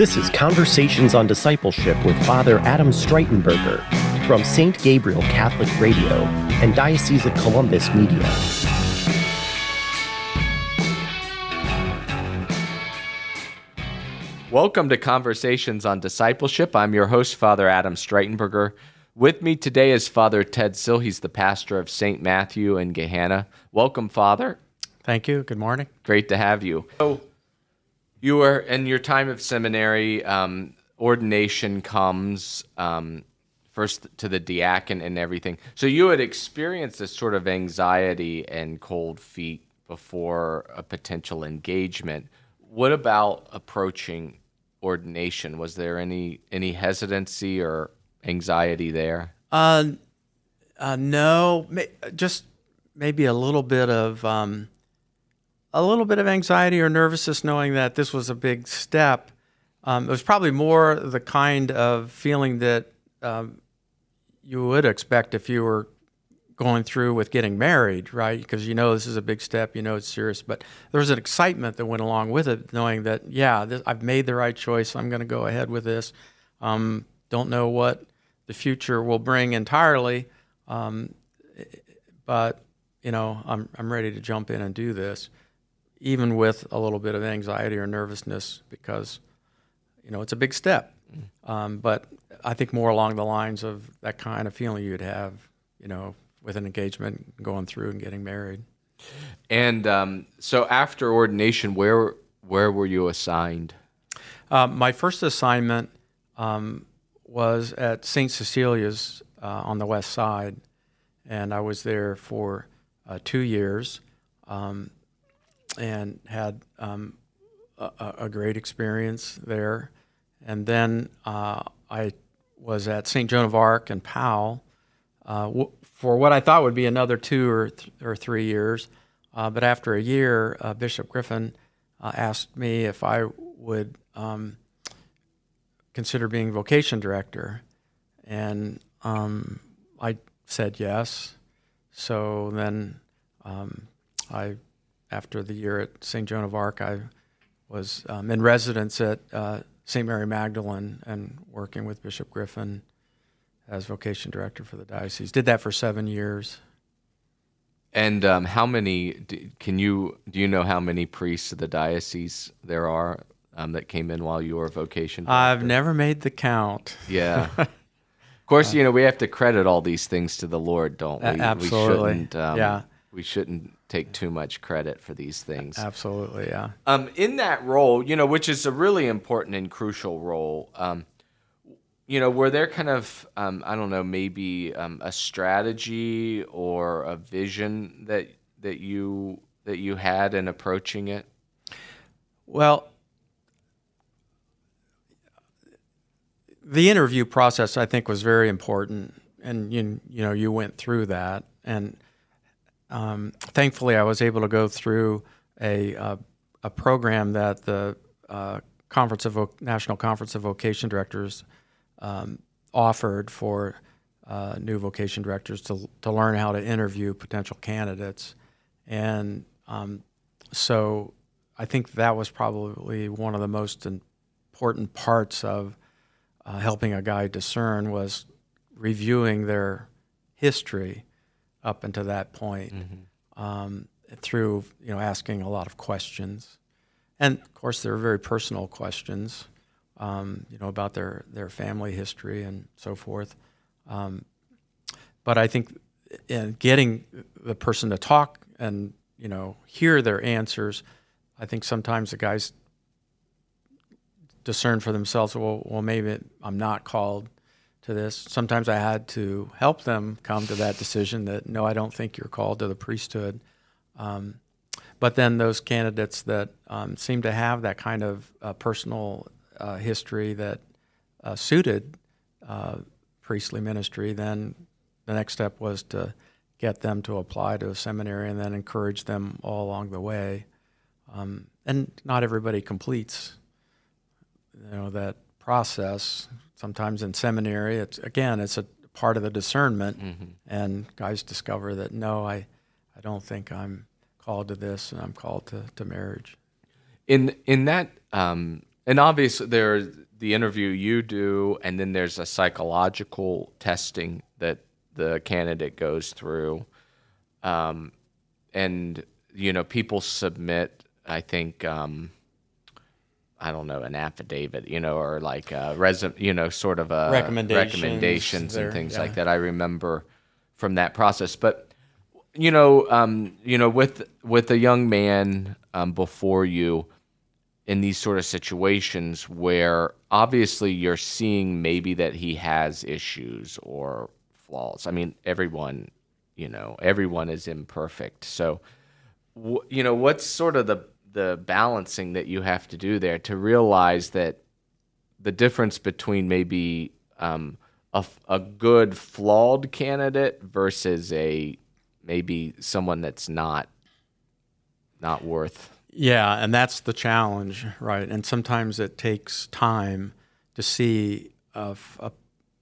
This is Conversations on Discipleship with Father Adam Streitenberger from St. Gabriel Catholic Radio and Diocese of Columbus Media. Welcome to Conversations on Discipleship. I'm your host, Father Adam Streitenberger. With me today is Father Ted Sill. He's the pastor of St. Matthew in Gahanna. Welcome, Father. Thank you. Good morning. Great to have you. So, you were in your time of seminary, um, ordination comes um, first to the diacon and everything. So, you had experienced this sort of anxiety and cold feet before a potential engagement. What about approaching ordination? Was there any any hesitancy or anxiety there? Uh, uh, no, just maybe a little bit of um, a little bit of anxiety or nervousness, knowing that this was a big step. Um, it was probably more the kind of feeling that um, you would expect if you were going through with getting married, right? Because you know this is a big step, you know it's serious, but there was an excitement that went along with it, knowing that yeah, this, I've made the right choice. I'm going to go ahead with this. Um, don't know what the future will bring entirely, um, but you know I'm I'm ready to jump in and do this, even with a little bit of anxiety or nervousness because you know it's a big step. Um, but I think more along the lines of that kind of feeling you'd have, you know, with an engagement going through and getting married. And um, so after ordination, where where were you assigned? Uh, my first assignment um, was at St. Cecilia's uh, on the west side, and I was there for uh, two years um, and had um, a, a, great experience there. And then uh, I was at St. Joan of Arc and Powell uh, w- for what I thought would be another two or, th- or three years. Uh, but after a year, Bishop Griffin asked me if I would um, consider being vocation director? And um, I said yes. So then um, I, after the year at St. Joan of Arc, I was um, in residence at uh, St. Mary Magdalene and working with Bishop Griffin as vocation director for the diocese. Did that for seven years. And um, how many can you do? You know how many priests of the diocese there are um, that came in while you were vocation? Director? I've never made the count. Yeah. of course, you know we have to credit all these things to the Lord, don't we? Absolutely. We shouldn't, um, yeah. We shouldn't take too much credit for these things. Absolutely. Yeah. Um, in that role, you know, which is a really important and crucial role. Um, you know, were there kind of, um, I don't know, maybe um, a strategy or a vision that that you that you had in approaching it? Well, the interview process, I think, was very important, and you you know you went through that, and um, thankfully, I was able to go through a uh, a program that the uh, Conference of Vo- National Conference of Vocation Directors um, offered for uh, new vocation directors to to learn how to interview potential candidates, and um, so I think that was probably one of the most important parts of uh, helping a guy discern was reviewing their history up until that point mm-hmm. um, through you know asking a lot of questions, and of course there are very personal questions, um, you know about their their family history and so forth. Um, but I think in getting the person to talk and you know hear their answers, I think sometimes the guys discern for themselves, well, well, maybe I'm not called to this. Sometimes I had to help them come to that decision that no, I don't think you're called to the priesthood. Um, but then those candidates that um, seem to have that kind of uh, personal uh, history that uh, suited uh, priestly ministry, then the next step was to get them to apply to a seminary and then encourage them all along the way. Um, and not everybody completes you know that process. Sometimes in seminary, it's again, it's a part of the discernment, mm-hmm. and guys discover that no, I, I don't think I'm called to this, and I'm called to, to marriage. In in that, um, and obviously there's the interview you do, and then there's a psychological testing that the candidate goes through, um, and you know people submit. I think. Um, I don't know, an affidavit, you know, or like a resume, you know, sort of a Recommendations recommendations there, and things yeah. like that. I remember from that process, but you know, um, you know, with with a young man um, before you in these sort of situations where obviously you're seeing maybe that he has issues or flaws. I mean, everyone, you know, everyone is imperfect. So, you know, what's sort of the the balancing that you have to do there to realize that the difference between maybe um, a, a good flawed candidate versus a maybe someone that's not not worth Yeah, and that's the challenge, right? And sometimes it takes time to see if a,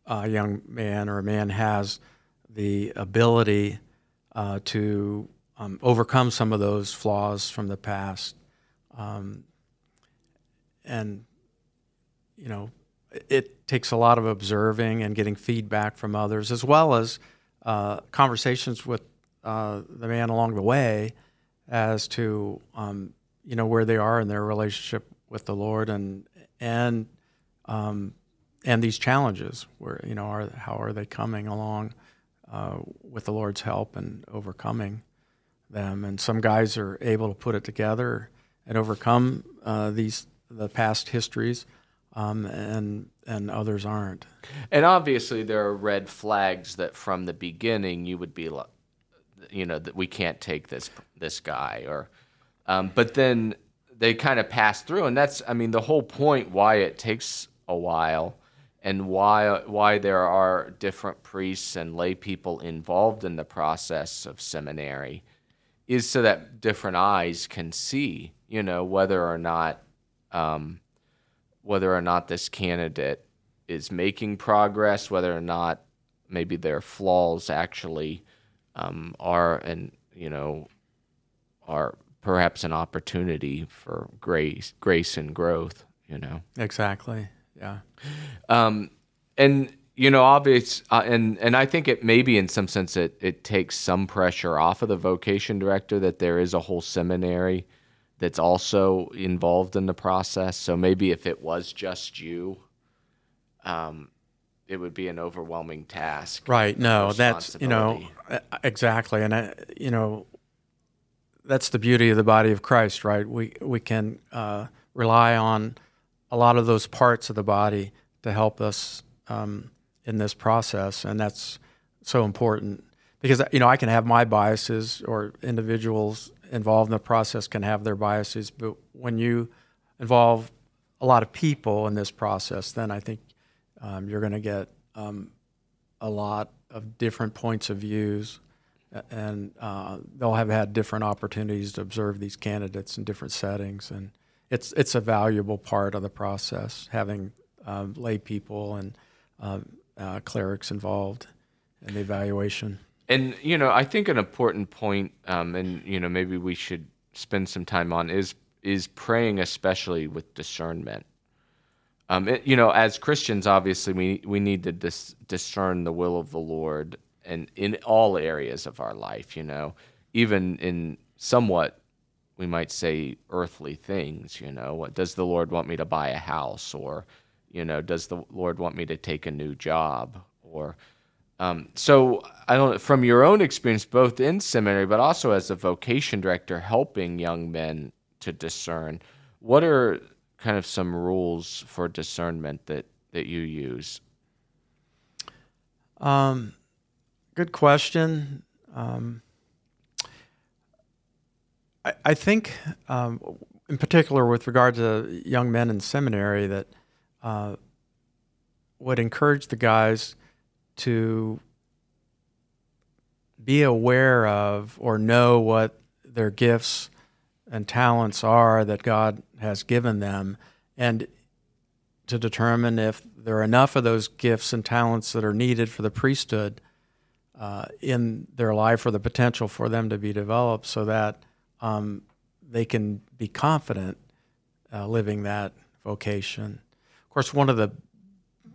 a young man or a man has the ability uh, to um, overcome some of those flaws from the past. Um, and, you know, it- takes a lot of observing and getting feedback from others, as well as uh, conversations with uh, the man along the way as to um, you know where they are in their relationship with the Lord and and um, and these challenges where you know are how are they coming along uh, with the Lord's help and overcoming them. And some guys are able to put it together and overcome uh, these the past histories um, and and others aren't. And obviously, there are red flags that from the beginning you would be, li- you know, that we can't take this this guy, or, um, but then they kind of pass through, and that's, I mean, the whole point why it takes a while, and why why there are different priests and lay people involved in the process of seminary, is so that different eyes can see, you know, whether or not. Um, whether or not this candidate is making progress, whether or not maybe their flaws actually um, are, and you know, are perhaps an opportunity for grace, grace and growth. You know, exactly yeah um, and you know, obvious, uh, and and I think it maybe in some sense it it takes some pressure off of the vocation director that there is a whole seminary that's also involved in the process. So maybe if it was just you, um, it would be an overwhelming task. Right. No, that's you know exactly, and I, you know that's the beauty of the body of Christ, right? We we can uh, rely on a lot of those parts of the body to help us um, in this process, and that's so important because you know I can have my biases, or individuals involved in the process can have their biases, but when you involve a lot of people in this process, then I think um, you're going to get um, a lot of different points of views, and uh, they'll have had different opportunities to observe these candidates in different settings, and it's it's a valuable part of the process having um, lay people and um, uh, clerics involved in the evaluation. And you know, I think an important point, um, and you know, maybe we should spend some time on is is praying, especially with discernment. Um, it, you know, as Christians, obviously, we we need to dis- discern the will of the Lord, and in all areas of our life. You know, even in somewhat, we might say, earthly things. You know, what does the Lord want me to buy a house, or you know, does the Lord want me to take a new job, or um, so I don't from your own experience, both in seminary, but also as a vocation director, helping young men to discern. What are kind of some rules for discernment that that you use? Um, good question. Um, I, I think, um, in particular, with regard to young men in seminary, that uh, would encourage the guys to be aware of or know what their gifts and talents are that God has given them, and to determine if there are enough of those gifts and talents that are needed for the priesthood uh, in their life or the potential for them to be developed so that um, they can be confident uh, living that vocation. Course, one of the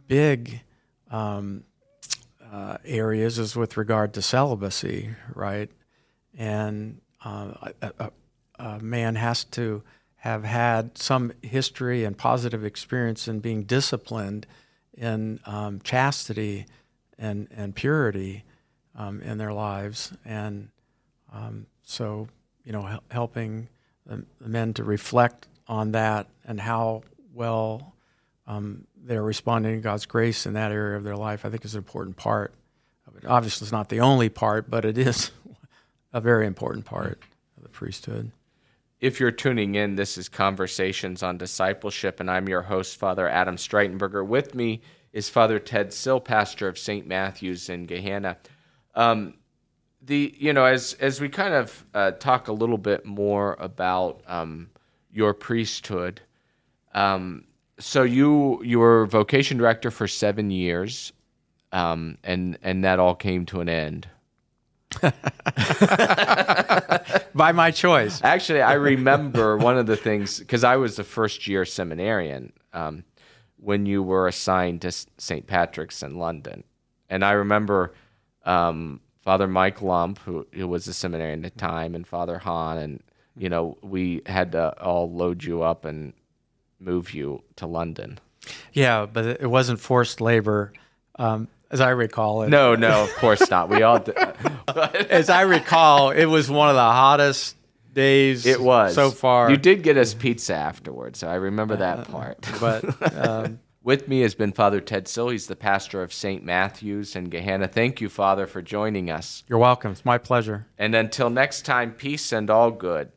big um, uh, areas is with regard to celibacy, right? And uh, a, a, man has to have had some history and positive experience in being disciplined in um, chastity and, and purity um, in their lives. And um, so, you know, helping the, men to reflect on that and how well um, they're responding to God's grace in that area of their life, I think is an important part. Obviously, it's not the only part, but it is a very important part of the priesthood. If you're tuning in, this is Conversations on Discipleship, and I'm your host, Father Adam Streitenberger. With me is Father Ted Sill, pastor of St. Matthew's in Gahanna. Um, the you know as as we kind of uh, talk a little bit more about um, your priesthood. Um, so you you were vocation director for seven years, um, and and that all came to an end. By my choice. Actually, I remember one of the things because I was the first year seminarian um, when you were assigned to St. Patrick's in London, and I remember um, Father Mike Lump, who, who was a seminarian at the time, and Father Hahn, and you know we had to all load you up and move you to London. Yeah, but it wasn't forced labor, um, as I recall it. No, no, of course not. We all, did. as I recall, it was one of the hottest days. It was so far. You did get us pizza afterwards, so I remember that uh, part. But um, with me has been Father Ted Sill. He's the pastor of St. Matthew's in Gahanna. Thank you, Father, for joining us. You're welcome. It's my pleasure. And until next time, peace and all good.